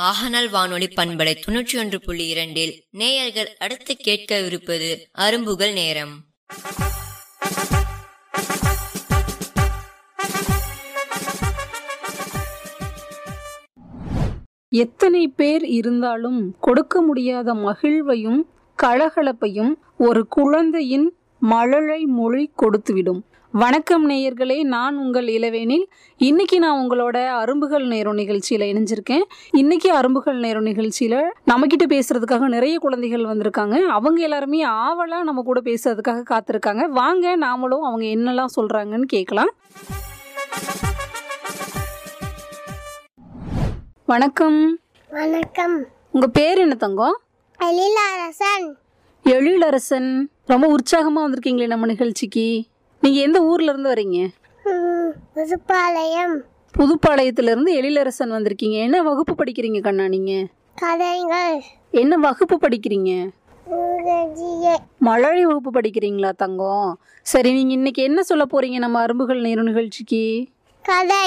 ஆஹனல் வானொலி பண்பலை தொன்னூற்றி ஒன்று புள்ளி இரண்டில் நேயர்கள் அடுத்து கேட்கவிருப்பது அரும்புகள் நேரம். எத்தனை பேர் இருந்தாலும் கொடுக்க முடியாத மகிழ்வையும் கலகலப்பையும் ஒரு குழந்தையின் மழலை மொழி கொடுத்துவிடும். வணக்கம் நேயர்களே நான் உங்கள் இளவேனில். இன்னைக்கு நான் உங்களோட அரும்புகள் நேரம் நிகழ்ச்சியில இணைஞ்சிருக்கேன். இன்னைக்கு அரும்புகள் நேரம் நிகழ்ச்சியில நம்ம கிட்ட பேசுறதுக்காக நிறைய குழந்தைகள் வந்திருக்காங்க. அவங்க எல்லாருமே ஆவலா நம்ம கூட பேசுறதுக்காக காத்திருக்காங்க. வாங்க நாமளும் அவங்க என்னெல்லாம் சொல்றாங்கன்னு கேட்கலாம். வணக்கம். வணக்கம். உங்க பேர் என்ன தங்கம்? எழிலரசன். எழிலரசன். ரொம்ப உற்சாகமா வந்திருக்கீங்களே நம்ம நிகழ்ச்சிக்கு. நீங்க எந்த ஊர்ல இருந்து வரீங்க? புதுப்பாளையம். புதுப்பாளையத்துல இருந்து எழிலரசன் வந்திருக்கீங்க. என்ன வகுப்பு படிக்கிறீங்க கண்ணா நீங்க? கதைகள். என்ன வகுப்பு படிக்கிறீங்க? மழலை வகுப்பு படிக்கிறீங்களா தங்கம்? சரி நீங்க இன்னைக்கு என்ன சொல்ல போறீங்க நம்ம அரும்புகள் நேரு நிகழ்ச்சிக்கு? கதை.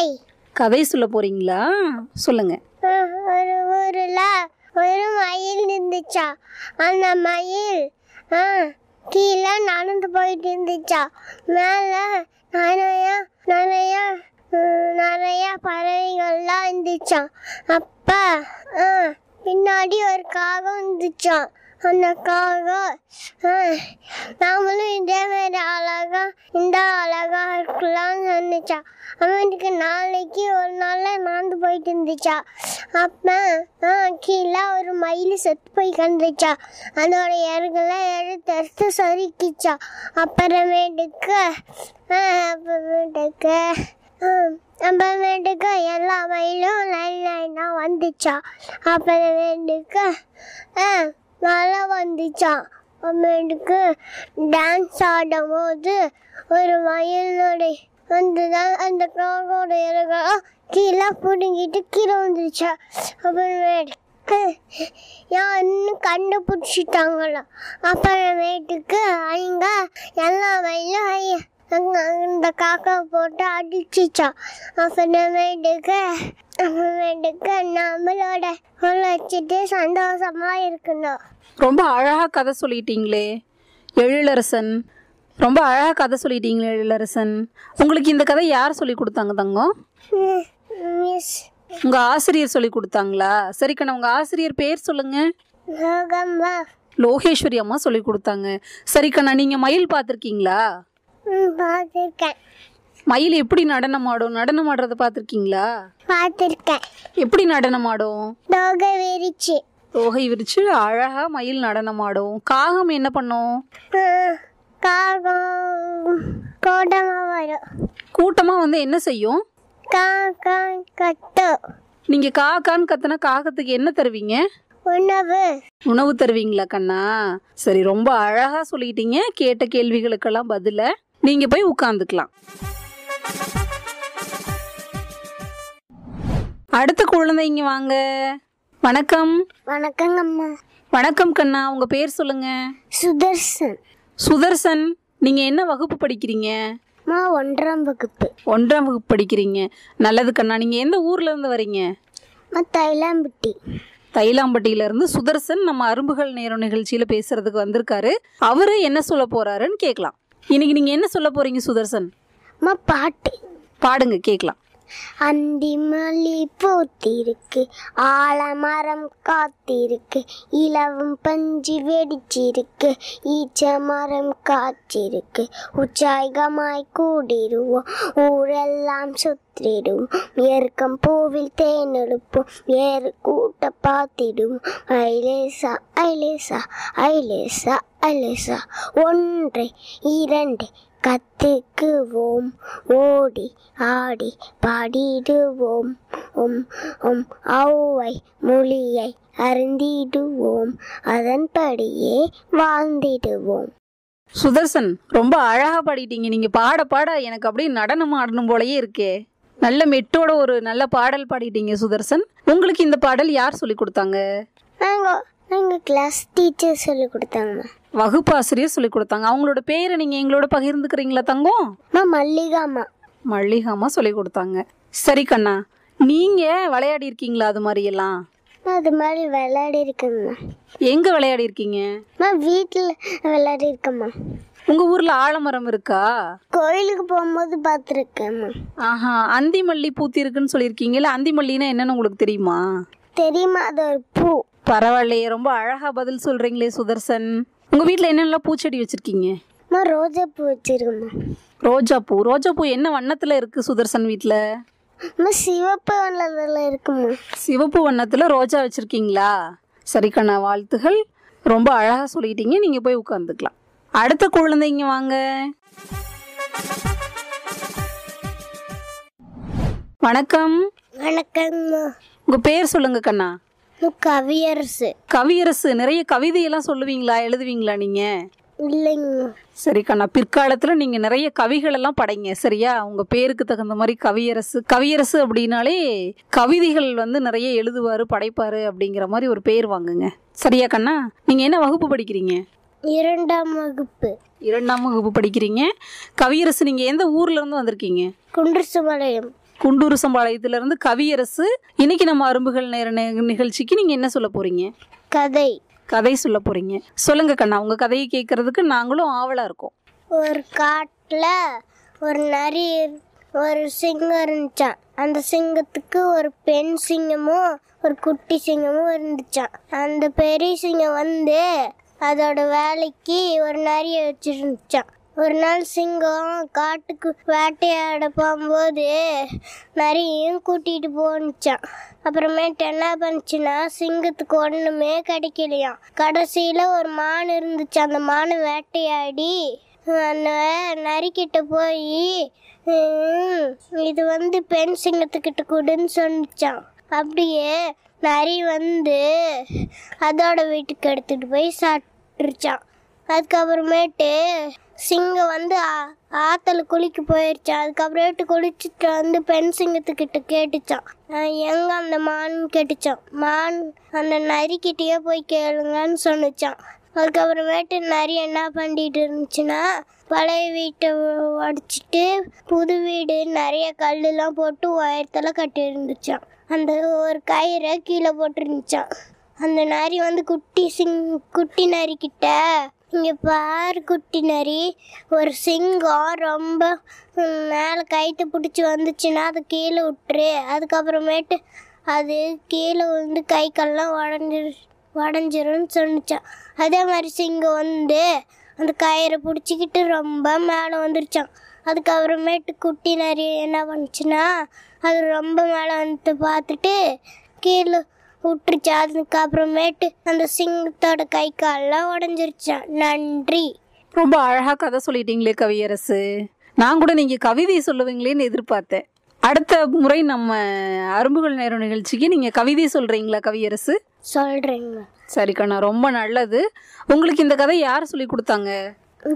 கதை சொல்ல போறீங்களா? சொல்லுங்க. ஒரு ஊர்ல ஒரு மயில் இருந்துச்சா? அந்த மயில் ஆ, கீழே நடந்து போயிட்டு இருந்துச்சா? மேல நிறைய நிறைய நிறையா நிறைய பறவைகள்லாம் இருந்துச்சான் அப்ப ஆ, பின்னாடி ஒரு காகம் இருந்துச்சான் அந்த காகம் ஆ, நாமளும் இதே மாதிரி அழகா இந்த அழகா இருக்கலாம்னு நினைச்சா. அவனுக்கு நாளைக்கு ஒரு நாளில் நடந்து போயிட்டு இருந்துச்சா? அப்போ மயில் செத்து போய் கண்டுச்சா அதோட இறகுலாம் எடுத்து எடுத்து சொருக்கிச்சா அப்புறமேட்டுக்கு அப்புறமேட்டுக்கு அப்புறமேட்டுக்கு எல்லா மயிலும் லைன் லைனாக வந்துச்சா? அப்புறமேட்டுக்கு மழை வந்துச்சா? அப்புறமேட்டுக்கு டான்ஸ் ஆடும் போது ஒரு மயிலுடைய வந்துதான் அந்த காகோட இறகெல்லாம் கீழே பிடுங்கிட்டு கீழே வந்துருச்சா அப்புறமேட்டு யாருன்னு கண்டுபிடிச்சிட்டாங்களாம் அப்புறமேட்டுக்கு அவங்க எல்லா அங்க அந்த காக்கா போட்டு அடிச்சிச்சான் அப்புறமேட்டுக்கு அப்புறமேட்டுக்கு நம்மளோட வச்சுட்டு சந்தோஷமா இருக்கணும். ரொம்ப அழகா கதை சொல்லிட்டீங்களே எழிலரசன். ரொம்ப அழகா கதை சொல்லிட்டீங்களே எழிலரசன். உங்களுக்கு இந்த கதை யார் சொல்லி கொடுத்தாங்க தங்கம்? மிஸ். உங்க ஆசிரியர் சொல்லி கொடுத்தாங்களா? சரி கண்ணா உங்க ஆசிரியர் பேர் சொல்லுங்க. லோகேஸ்வரி அம்மா சொல்லி கொடுத்தாங்க. சரி கண்ணா நீங்க மயில் பார்த்துருக்கீங்களா? மயில் எப்படி நடனம் ஆடும்? நடனம் ஆடுறத பார்த்துருக்கீங்களா? பார்த்துருக்கேன். எப்படி நடனம் ஆடும்? தோகை விரிச்சு. தோகை விரிச்சு அழகா மயில் நடனம் ஆடும். காகம் என்ன பண்ணும்? காகம் கோடமா வரும். கூட்டமா வந்து என்ன செய்யும்? கட்டு நீங்க காக்கான்னு கத்துனா காகத்துக்கு என்ன தருவீங்க? உணவு. உணவு தருவீங்களா கண்ணா? சரி ரொம்ப அழகா சொல்லிட்டீங்க. கேட்ட கேள்விகளுக்கெல்லாம் பதில. நீங்க போய் உட்காந்துக்கலாம் அடுத்த குழந்தைங்க வாங்க. வணக்கம். வணக்கங்க அம்மா. வணக்கம் கண்ணா உங்க பேர் சொல்லுங்க. சுதர்சன். சுதர்சன் நீங்க என்ன வகுப்பு படிக்கிறீங்க? அம்மா ஒன்றாம் வகுப்பு. ஒன்றாம் வகுப்பு படிக்கிறீங்க. நல்லது கண்ணா. நீங்க எந்த ஊர்ல இருந்து வரீங்க? அம்மா தைலாம்பட்டி. தைலாம்பட்டியில இருந்து சுதர்சன் நம்ம அரும்புகள் நேரம் நிகழ்ச்சியில பேசுறதுக்கு வந்திருக்காரு. அவரு என்ன சொல்ல போறாருன்னு கேட்கலாம். இன்னைக்கு நீங்க என்ன சொல்ல போறீங்க சுதர்சன்? அம்மா பாட்டு. பாடுங்க கேட்கலாம். அந்தி மல்லி பூத்திருக்கு ஆலமரம் காத்திருக்கு இலவும் பஞ்சு வெடிச்சிருக்கு ஈச்ச மரம் காய்ச்சிருக்கு உற்சாகமாய் கூடிடுவோம் ஊரெல்லாம் சுற்றிடுவோம் ஏற்கம் பூவில் தேனெடுப்போம் வேறு கூட்ட பார்த்திடுவோம். ஐலேசா ஐலேசா ஐலேசா ஐலேசா ஒன்று இரண்டு கத்துக்குவோம். ஓடி ஆடி பாடிடுவோம். உம் உம் ஔவை மொழியை அருந்திடுவோம் அதன்படியே வாழ்ந்திடுவோம். சுதர்சன் ரொம்ப அழகா பாடிட்டீங்க. நீங்க பாட பாட எனக்கு அப்படியே நடனம் ஆடணும் போலயே இருக்கே. நல்ல மெட்டோட ஒரு நல்ல பாடல் பாடிட்டீங்க சுதர்சன். உங்களுக்கு இந்த பாடல் யார் சொல்லி கொடுத்தாங்க? எங்கள் கிளாஸ் டீச்சர் சொல்லி கொடுத்தாங்கம்மா வகுப்பாசிரியர் சொல்லி கொடுத்தாங்க. அவங்களோட பேரை நீங்க எங்களோட பகிர்ந்துக்கிறீங்களா தங்கம்? அம்மா மல்லிகாம்மா மல்லிகாமா சொல்லி கொடுத்தாங்க. சரி கண்ணா நீங்க விளையாடி இருக்கீங்களா அது மாதிரி எல்லாம்? அது மாதிரி விளையாடி இருக்கேங்கம்மா எங்க விளையாடி இருக்கீங்க? அம்மா வீட்டில் விளையாடி இருக்கேம்மா உங்க ஊர்ல ஆலமரம் இருக்கா? கோயிலுக்கு போகும்போது பார்த்துருக்கேம்மா ஆஹா அந்தி மல்லி பூத்தி இருக்குன்னு சொல்லியிருக்கீங்கல்ல அந்தி மல்லின்னா என்னன்னு உங்களுக்கு தெரியுமா? தெரியுமா அது ஒரு பூ. பரவாயில்லையே ரொம்ப அழகா பதில் சொல்றீங்களே சுதர்சன். உங்க வீட்ல என்னென்னலாம் பூச்செடி வச்சிருக்கீங்க? அம்மா ரோஜா பூ வச்சிருக்கேம்மா. ரோஜா பூ. ரோஜா பூ என்ன வண்ணத்துல இருக்கு சுதர்சன் வீட்ல? அம்மா சிவப்பு வண்ணத்தில் இருக்குமா சிவப்பு வண்ணத்துல ரோஜா வச்சிருக்கீங்களா? சரி கண்ணா வாழ்த்துகள். ரொம்ப அழகா சொல்லிட்டீங்க. நீங்க போய் உட்காந்துக்கலாம் அடுத்த குழந்தைங்க வாங்க. வணக்கம். வணக்கங்கம்மா உங்க பேர் சொல்லுங்க கண்ணா. கவியரசு கவியரசு நிறைய கவிதையெல்லாம் சொல்லுவீங்களா? எழுதுவீங்களா நீங்க? இல்லைங்கம்மா சரி கண்ணா பிற்காலத்துல நீங்க நிறைய கவிகள் எல்லாம் படைங்க சரியா? உங்க பேருக்கு தகுந்த மாதிரி கவியரசு கவியரசு அப்படின்னாலே கவிதைகள் வந்து நிறைய எழுதுவாரு படைப்பாரு அப்படிங்கிற மாதிரி ஒரு பேர் வாங்குங்க. சரியா கண்ணா? நீங்க என்ன வகுப்பு படிக்கிறீங்க? இரண்டாம் வகுப்பு. இரண்டாம் வகுப்பு படிக்கிறீங்க. கவியரசு நீங்க எந்த ஊர்ல இருந்து வந்திருக்கீங்க? குன்றசுமலையம் குண்டூர் சம்பாளையத்துல இருந்து கவியரசு இன்னைக்கு நம்ம அரும்புகள் நேர நிகழ்ச்சிக்கு நீங்க என்ன சொல்ல போறீங்க? கதை. கதை சொல்ல போறீங்க. சொல்லுங்க கண்ணா உங்க கதையை கேட்கறதுக்கு நாங்களும் ஆவலா இருக்கோம். ஒரு காட்டில் ஒரு நரி ஒரு சிங்கம் இருந்துச்சான் அந்த சிங்கத்துக்கு ஒரு பெண் சிங்கமும் ஒரு குட்டி சிங்கமும் இருந்துச்சான் அந்த பெரிய சிங்கம் வந்து அதோட வேலைக்கு ஒரு நரியை வச்சிருந்துச்சான் ஒரு நாள் சிங்கம் காட்டுக்கு வேட்டையாட போகும்போது நரியும் கூட்டிட்டு போனுச்சான் அப்புறமேட்டு என்ன பண்ணுச்சுன்னா சிங்கத்துக்கு ஒன்றுமே கிடைக்கலையாம். கடைசியில் ஒரு மான் இருந்துச்சு. அந்த மான் வேட்டையாடி அந்த நரிக்கிட்ட போய் இது வந்து பெண் சிங்கத்துக்கிட்ட கொடுன்னு சொன்னிச்சான் அப்படியே நரி வந்து அதோட வீட்டுக்கு எடுத்துகிட்டு போய் சாப்பிட்டுருச்சான் அதுக்கப்புறமேட்டு சிங்கம் வந்து ஆ- குளிக்க போயிடுச்சான் அதுக்கப்புறமேட்டு குளிச்சுட்டு வந்து பெண் சிங்கத்துக்கிட்ட கேட்டுச்சான் எங்கே அந்த மான் கேட்டுச்சான் மான் அந்த நரிக்கிட்டேயே போய் கேளுங்கன்னு சொன்னுச்சான் அதுக்கப்புறமேட்டு நரி என்ன பண்ணிட்டு இருந்துச்சுன்னா பழைய வீட்டை உடச்சிட்டு புது வீடு நிறைய கல்லுலாம் போட்டு உயரத்தில் கட்டி இருந்துச்சான் அந்த ஒரு கயிறை கீழே போட்டுருந்துச்சான் அந்த நரி வந்து குட்டி சிங் குட்டி நரி இங்கே பாரு குட்டி நரி. ஒரு சிங்கம் ரொம்ப மேலே கயிற்று பிடிச்சி வந்துச்சுன்னா அது கீழே விட்டுரு அதுக்கப்புறமேட்டு அது கீழே வந்து கை கல்லாம் உடஞ்சிரு உடஞ்சிரும்னு சொன்னிச்சான். அதே மாதிரி சிங்கம் வந்து அந்த கயிறை பிடிச்சிக்கிட்டு ரொம்ப மேலே வந்துருச்சான். அதுக்கப்புறமேட்டு குட்டி நரி என்ன பண்ணுச்சுன்னா அது ரொம்ப மேலே வந்து பார்த்துட்டு கீழே விட்டுருச்சு அதுக்கப்புறமேட்டு அந்த சிங்கத்தோட கை கால்லாம் உடஞ்சிருச்சான் நன்றி. ரொம்ப அழகா கதை சொல்லிட்டீங்களே கவியரசு. நான் கூட நீங்க கவிதை சொல்லுவீங்களேன்னு எதிர்பார்த்தேன். அடுத்த முறை நம்ம அரும்புகள் நேரம் நிகழ்ச்சிக்கு நீங்க கவிதை சொல்றீங்களா கவியரசு? சொல்கிறேங்க சரி கண்ணா ரொம்ப நல்லது. உங்களுக்கு இந்த கதை யார் சொல்லி கொடுத்தாங்க?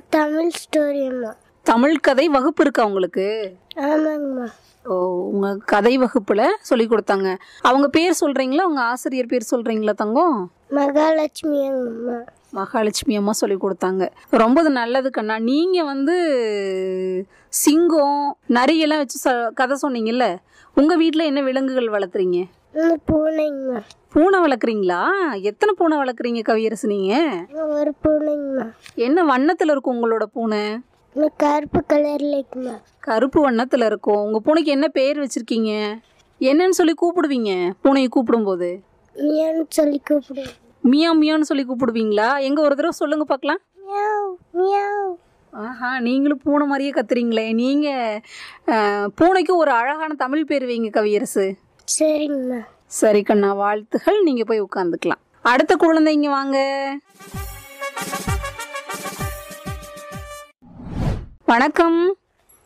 தமிழ் ஸ்டோரியம்மா தமிழ் கதை வகுப்பு இருக்கா உங்களுக்கு? ஆமாங்கம்மா. உங்க கதை வகுப்புல சொல்லி கொடுத்தாங்க. அவங்க பேர் சொல்றீங்களா? உங்க ஆசிரியர் பேர் சொல்றீங்களா தங்கம்? மகாலட்சுமி அம்மா. மகாலட்சுமி அம்மா சொல்லி கொடுத்தாங்க. ரொம்ப நல்லது கண்ணா. நீங்க வந்து சிங்கம் நரியெல்லாம் வச்சு ச- கதை சொன்னீங்கல்ல. உங்க வீட்ல என்ன விலங்குகள் வளர்த்துறீங்க பூனைங்கம்மா பூனை வளர்க்குறீங்களா? எத்தனை பூனை வளர்க்குறீங்க கவியரசு நீங்க? ஒரு பூனைங்கம்மா என்ன வண்ணத்துல இருக்கும் உங்களோட பூனை? கருப்பு கலர்ல இருக்குமா? கருப்பு வண்ணத்துல இருக்கும். உங்க பூனைக்கு என்ன பேர் வச்சிருக்கீங்க? என்னன்னு சொல்லி கூப்பிடுவீங்க பூனையை கூப்பிடும்போது? மியான்னு சொல்லி கூப்பிடுவேன் மியா மியான்னு சொல்லி கூப்பிடுவீங்களா? எங்க ஒரு தடவை சொல்லுங்க பார்க்கலாம். மியாவ் ஆஹா நீங்களும் பூனை மாதிரியே கத்துறீங்களே. நீங்க அஹ், பூனைக்கு ஒரு அழகான தமிழ் பேர் வைங்க கவியரசு. சரிங்கம்மா. சரி கண்ணா வாழ்த்துகள். நீங்க போய் உட்காந்துக்கலாம் அடுத்த குழந்தைங்க வாங்க. வணக்கம்.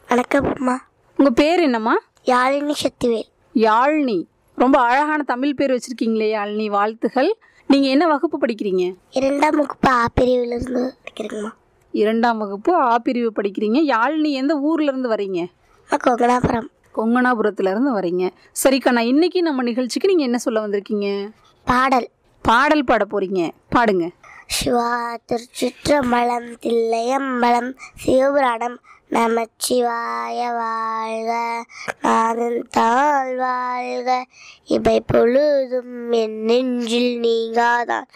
வணக்கம்மா உங்க பேர் என்னம்மா? யாழினி சக்திவேல். யாழ்னி. ரொம்ப அழகான தமிழ் பேர் வச்சிருக்கீங்களே யாழ்னி. வாழ்த்துகள். நீங்க என்ன வகுப்பு படிக்கிறீங்க? இரண்டாம் வகுப்பு ஆ பிரிவிலிருந்து படிக்கிறேங்கம்மா இரண்டாம் வகுப்பு ஆ பிரிவு படிக்கிறீங்க. யாழ்னி எந்த ஊர்ல இருந்து வரீங்க? நான் கொங்கனாபுரம் கொங்கனாபுரத்துல இருந்து வரீங்க. சரி கண்ணா இன்னைக்கு நம்ம நிகழ்ச்சிக்கு நீங்க என்ன சொல்ல வந்திருக்கீங்க? பாடல். பாடல் பாட போறீங்க. பாடுங்க. சிவா திருச்சிற்றம்பலம் தில்லையம்பலம் சிவபுராணம். நமச்சிவாய வாழ்க நாதன் தாழ் வாழ்க. இவை பொழுதும் என் நெஞ்சில் நீங்காதான்.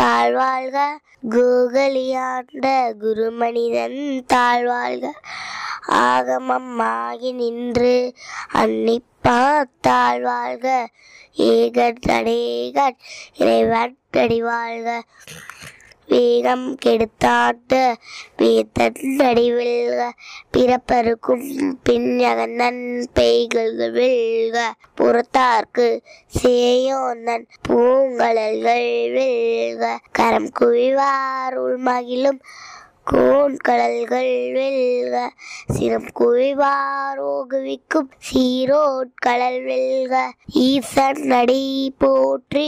தாழ்வாழ்க கூகலியாண்ட குருமனிதன் தாழ்வாழ்க ஆகமம் ஆகி நின்று அன்னிப்பா தாழ்வாழ்க ஏகன் தடேகன் இறைவன் கடிவாழ்க வேகம் கெடுத்தாட்டு வேத்தன் பிறப்பருக்கும் பின் அகந்தன் வெல்க புறத்தார்க்கு சேயோந்தன் பூங்கலல்கள் வெல்க கரம் குவிவார் உள்மகிழும் கோன் கடல்கள் வெல்க சிரம் குவிவார் ஓகுவிக்கும் சீரோட்கடல் வெல்க ஈசன் அடி போற்றி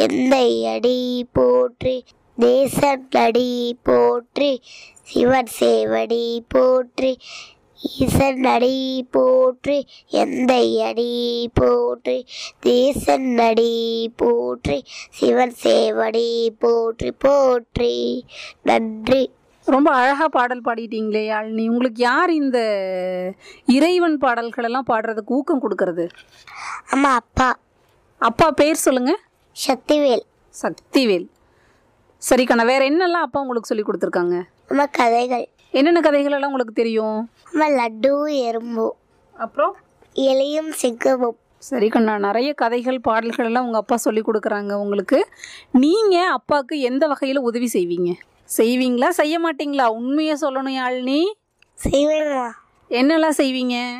எந்த அடி போற்றி தேசன் அடி போற்றி சிவன் சேவடி போற்றி ஈசன் அடி போற்றி எந்தை அடி போற்றி தேசன் அடி போற்றி சிவன் சேவடி போற்றி போற்றி. நன்றி. ரொம்ப அழகா பாடல் பாடிட்டீங்களே யாழினி. உங்களுக்கு யார் இந்த இறைவன் பாடல்கள் எல்லாம் பாடுறதுக்கு ஊக்கம் கொடுக்கறது? அம்மா அப்பா. அப்பா பேர் சொல்லுங்க. சக்திவேல். சக்திவேல். சரி கண்ணா வேற என்னெல்லாம் அப்பா உங்களுக்கு சொல்லி கொடுத்துருக்காங்க? அம்மா கதைகள். என்னென்ன கதைகள் எல்லாம் உங்களுக்கு தெரியும்? அம்மா லட்டு எறும்பு. அப்புறம்? எலியும் சிங்கமும் சரி கண்ணா நிறைய கதைகள் பாடல்கள் எல்லாம் உங்க அப்பா சொல்லி கொடுக்குறாங்க உங்களுக்கு. நீங்க அப்பாவுக்கு எந்த வகையில உதவி செய்வீங்க? செய்வீங்களா செய்ய மாட்டீங்களா? உண்மையை சொல்லணும் யாழினி. செய்வேங்கம்மா என்னெல்லாம் செய்வீங்க?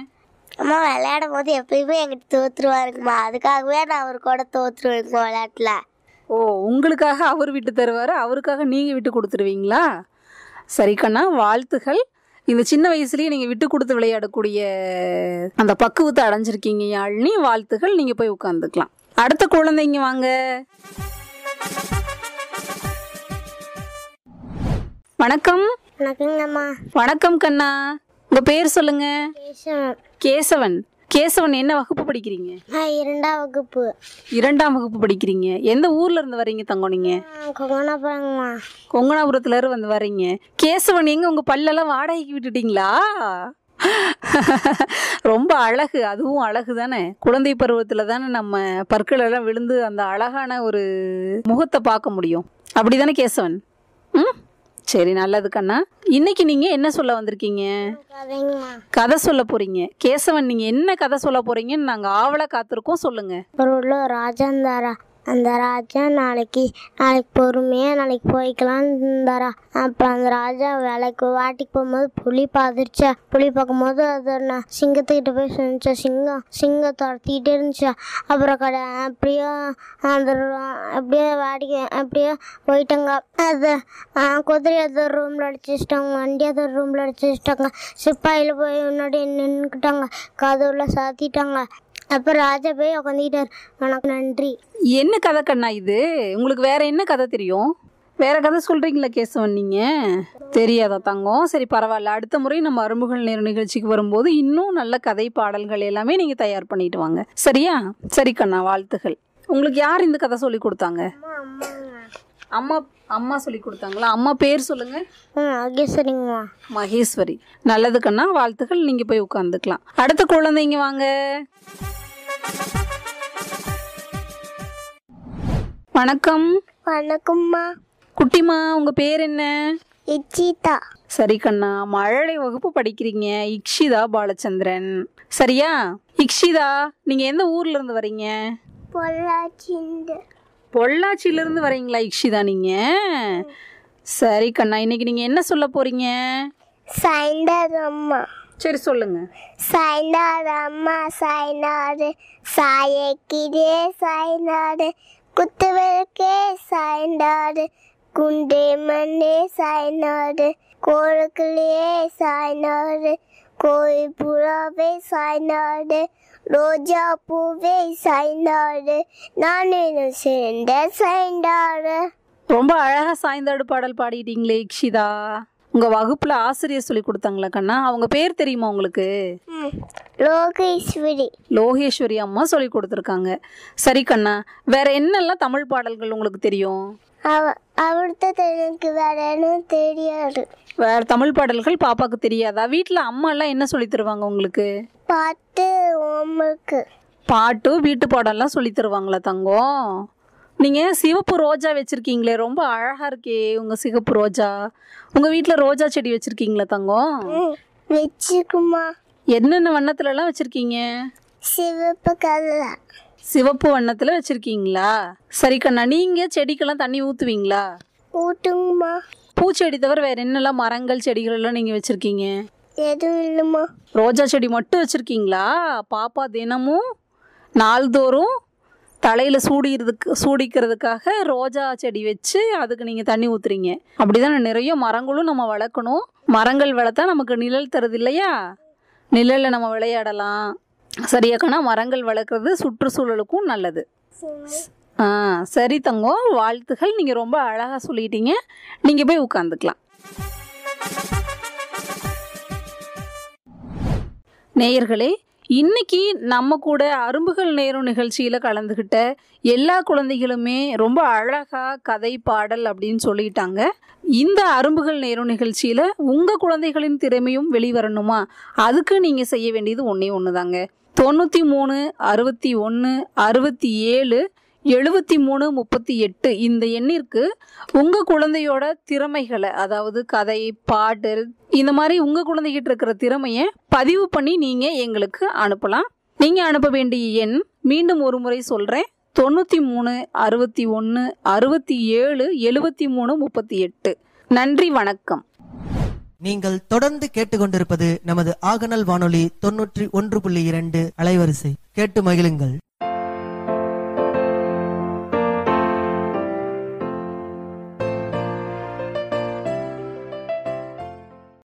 அம்மா விளையாடும் போது எப்பயுமே எங்கிட்ட தோத்துருவாருங்கம்மா. அதுக்காகவே நான் அவர் கூட தோத்துருவேங்கம்மா விளையாட்டுல. ஓ உங்களுக்காக அவர் விட்டு தருவார் அவருக்காக நீங்கள் விட்டு கொடுத்துருவீங்களா? சரி கண்ணா வாழ்த்துகள். இந்த சின்ன வயசுலயே நீங்கள் விட்டு கொடுத்து விளையாடக்கூடிய அந்த பக்குவத்தை அடைஞ்சிருக்கீங்க யாழினி. வாழ்த்துகள் நீங்கள் போய் உட்காந்துக்கலாம் அடுத்த குழந்தைங்க வாங்க. வணக்கம். வணக்கங்கம்மா. வணக்கம் கண்ணா. உங்க பேர் சொல்லுங்க. கேசவன். கேசவன் என்ன வகுப்பு படிக்கிறீங்க? நான் இரண்டாம் வகுப்பு. இரண்டாம் வகுப்பு படிக்கிறீங்க. எந்த ஊர்ல இருந்து வர்றீங்க தங்கம் நீங்க? கொங்கனாபுரங்கம்மா கொங்கனாபுரத்துல இருந்து வந்து வர்றீங்க கேசவன் எங்க உங்க பல்லெல்லாம் வாடகைக்கு விட்டுட்டீங்களா? ரொம்ப அழகு. அதுவும் அழகு தானே. குழந்தை பருவத்துல தானே நம்ம பற்கள் எல்லாம் விழுந்து அந்த அழகான ஒரு முகத்தை பார்க்க முடியும். அப்படிதானே கேசவன்? ம்? சரி நல்லது கண்ணா. இன்னைக்கு நீங்க என்ன சொல்ல வந்திருக்கீங்க? கதை சொல்ல போறீங்க. கேசவன் நீங்க என்ன கதை சொல்ல போறீங்கன்னு நாங்க ஆவல காத்திருக்கோம் சொல்லுங்க. ஒரு ராஜா அந்த ராஜா நாளைக்கு நாளைக்கு பொறுமையாக நாளைக்கு போய்க்கலான்னு இருந்தாரா அப்போ அந்த ராஜா வேலைக்கு வாட்டிக்கு போகும்போது புளி பார்த்துருச்சா புளி பார்க்கும்போது அது நான் சிங்கத்துக்கிட்ட போய் சொன்னிச்சா? சிங்கம் சிங்கம் துரத்திக்கிட்டே இருந்துச்சா? அப்புறம் கடை அப்படியே அந்த அப்படியே வாடிக்கை அப்படியே போயிட்டாங்க. அது குதிரை அது ரூமில் அடிச்சு வச்சிட்டாங்க வண்டி அது ரூமில் அடிச்சு வச்சிட்டாங்க. சிப்பாயில் போய் முன்னாடி நின்றுக்கிட்டாங்க கதவுல சாத்திட்டாங்க. அப்போ ராஜா போய் உட்காந்துக்கிட்டார் வணக்கம் நன்றி. என்ன கதை கண்ணா இது? உங்களுக்கு வேற என்ன கதை தெரியும்? வேற கதை சொல்றீங்களா கேசவன் நீங்க? தெரியாதா தங்கம்? சரி பரவாயில்ல. அடுத்த முறை நம்ம அரும்புகள் நேர நிகழ்ச்சிக்கு வரும்போது இன்னும் நல்ல கதை பாடல்கள் எல்லாமே நீங்க தயார் பண்ணிட்டு வாங்க. சரியா? சரி கண்ணா வாழ்த்துகள். உங்களுக்கு யார் இந்த கதை சொல்லி கொடுத்தாங்க? அம்மா அம்மா சொல்லி கொடுத்தாங்களா? அம்மா பேர் சொல்லுங்க. ம் ஓகே சரிங்கம்மா மகேஸ்வரி. நல்லது கண்ணா வாழ்த்துக்கள் நீங்க போய் உட்காந்துக்கலாம் அடுத்த குழந்தைங்க வாங்க. வணக்கம். வணக்கம்மா. குட்டிமா உங்க பேர் என்ன? இச்சிதா. சரி கண்ணா மழலை வகுப்பு படிக்கிறீங்க. இக்ஷிதா பாலச்சந்திரன். சரியா? இக்ஷிதா நீங்க எந்த ஊர்ல இருந்து வரீங்க? பொள்ளாச்சிண்டு பொள்ளாச்சியில இருந்து வரீங்களா இக்ஷிதா நீங்க? சரி கண்ணா இன்னைக்கு நீங்க என்ன சொல்ல போறீங்க? சைண்டர் அம்மா சரி சொல்லுங்க. சைனாடு அம்மா சைனாடு சாயக்கிரே சைனாடு குத்துவிளக்கே சைனாடு குண்டே மண்ணே சைனாடு கோழுக்குள்ளே சாய்நாடு கோயில் புறாவே சாய்நாடு ரோஜா பூவே சாய்நாடு நான் என்ன சேர்ந்த சாய்ந்தாடு ரொம்ப அழகா சாய்ந்தாடு பாடல் பாடிட்டீங்களே இக்ஷிதா. உங்க வகுப்புல ஆசிரியர் சொல்லி கொடுத்தாங்களா கண்ணா? அவங்க பேர் தெரியுமா உங்களுக்கு? லோகேஸ்வரி. லோகேஸ்வரி அம்மா சொல்லி கொடுத்துருக்காங்க. சரி கண்ணா வேற என்னெல்லாம் தமிழ் பாடல்கள் உங்களுக்கு தெரியும்? எனக்கு வேற எதுவும் தெரியாது. வேற தமிழ் பாடல்கள் பாப்பாக்கு தெரியாதா? வீட்டில் அம்மா எல்லாம் என்ன சொல்லி தருவாங்க உங்களுக்கு? பாட்டு ஹோம்ஒர்க்கு பாட்டு வீட்டு பாடம்லாம் சொல்லி தருவாங்களா தங்கம்? நீங்க சிவப்பு ரோஜா வச்சிருக்கீங்களே ரொம்ப அழகா இருக்கே உங்க சிவப்பு ரோஜா. உங்க வீட்டில் ரோஜா செடி வச்சிருக்கீங்களா தங்கம்? வச்சுக்குமா என்னென்ன வண்ணத்துல எல்லாம் வச்சிருக்கீங்க? சிவப்பு கலர் சிவப்பு வண்ணத்துல வச்சிருக்கீங்களா? சரி கண்ணா நீங்க செடிக்கெல்லாம் தண்ணி ஊத்துவீங்களா? ஊட்டுங்கம்மா. பூச்செடி தவிர வேற என்னெல்லாம் மரங்கள் செடிகள் எல்லாம் நீங்க வச்சிருக்கீங்க? எதுவும் இல்லைம்மா. ரோஜா செடி மட்டும் வச்சிருக்கீங்களா? பாப்பா தினமும் நாள்தோறும் தலையில் சூடிக்கிறதுக்கு சூடிக்கிறதுக்காக ரோஜா செடி வச்சு அதுக்கு நீங்கள் தண்ணி ஊற்றுறீங்க அப்படிதான் நிறைய மரங்களும் நம்ம வளர்க்கணும். மரங்கள் வளர்த்தா நமக்கு நிழல் தருது இல்லையா? நிழலில் நம்ம விளையாடலாம். சரியாக்கனா மரங்கள் வளர்க்குறது சுற்றுச்சூழலுக்கும் நல்லது. ஆ சரி தங்கம் வாழ்த்துகள். நீங்கள் ரொம்ப அழகாக சொல்லிட்டீங்க. நீங்கள் போய் உட்காந்துக்கலாம் நேயர்களே இன்னைக்கு நம்ம கூட அரும்புகள் நேரும் நிகழ்ச்சியில் கலந்துக்கிட்ட எல்லா குழந்தைகளுமே ரொம்ப அழகாக கதை பாடல் அப்படின்னு சொல்லிட்டாங்க. இந்த அரும்புகள் நேரும் நிகழ்ச்சியில் உங்கள் குழந்தைகளின் திறமையும் வெளிவரணுமா? அதுக்கு நீங்கள் செய்ய வேண்டியது ஒன்றே ஒன்று தாங்க தொண்ணூற்றி மூணு அறுபத்தி ஒன்று அறுபத்தி ஏழு எழுபத்தி மூணு முப்பத்தி எட்டு இந்த எண்ணிற்கு உங்கள் குழந்தையோட திறமைகளை அதாவது கதை பாடல் இந்த மாதிரி உங்கள் குழந்தைகிட்ட இருக்கிற திறமையை பதிவு பண்ணி நீங்கள் எங்களுக்கு அனுப்பலாம். நீங்கள் அனுப்ப வேண்டிய எண் மீண்டும் ஒரு முறை சொல்கிறேன் தொண்ணூற்றி மூணு அறுபத்தி ஒன்று அறுபத்தி ஏழு எழுபத்தி மூணு முப்பத்தி எட்டு. நன்றி வணக்கம். நீங்கள் தொடர்ந்து கேட்டுக்கொண்டிருப்பது நமது ஆகநல் வானொலி தொன்னூற்றி ஒன்று புள்ளி இரண்டு அலைவரிசை. கேட்டு மகிழுங்கள்.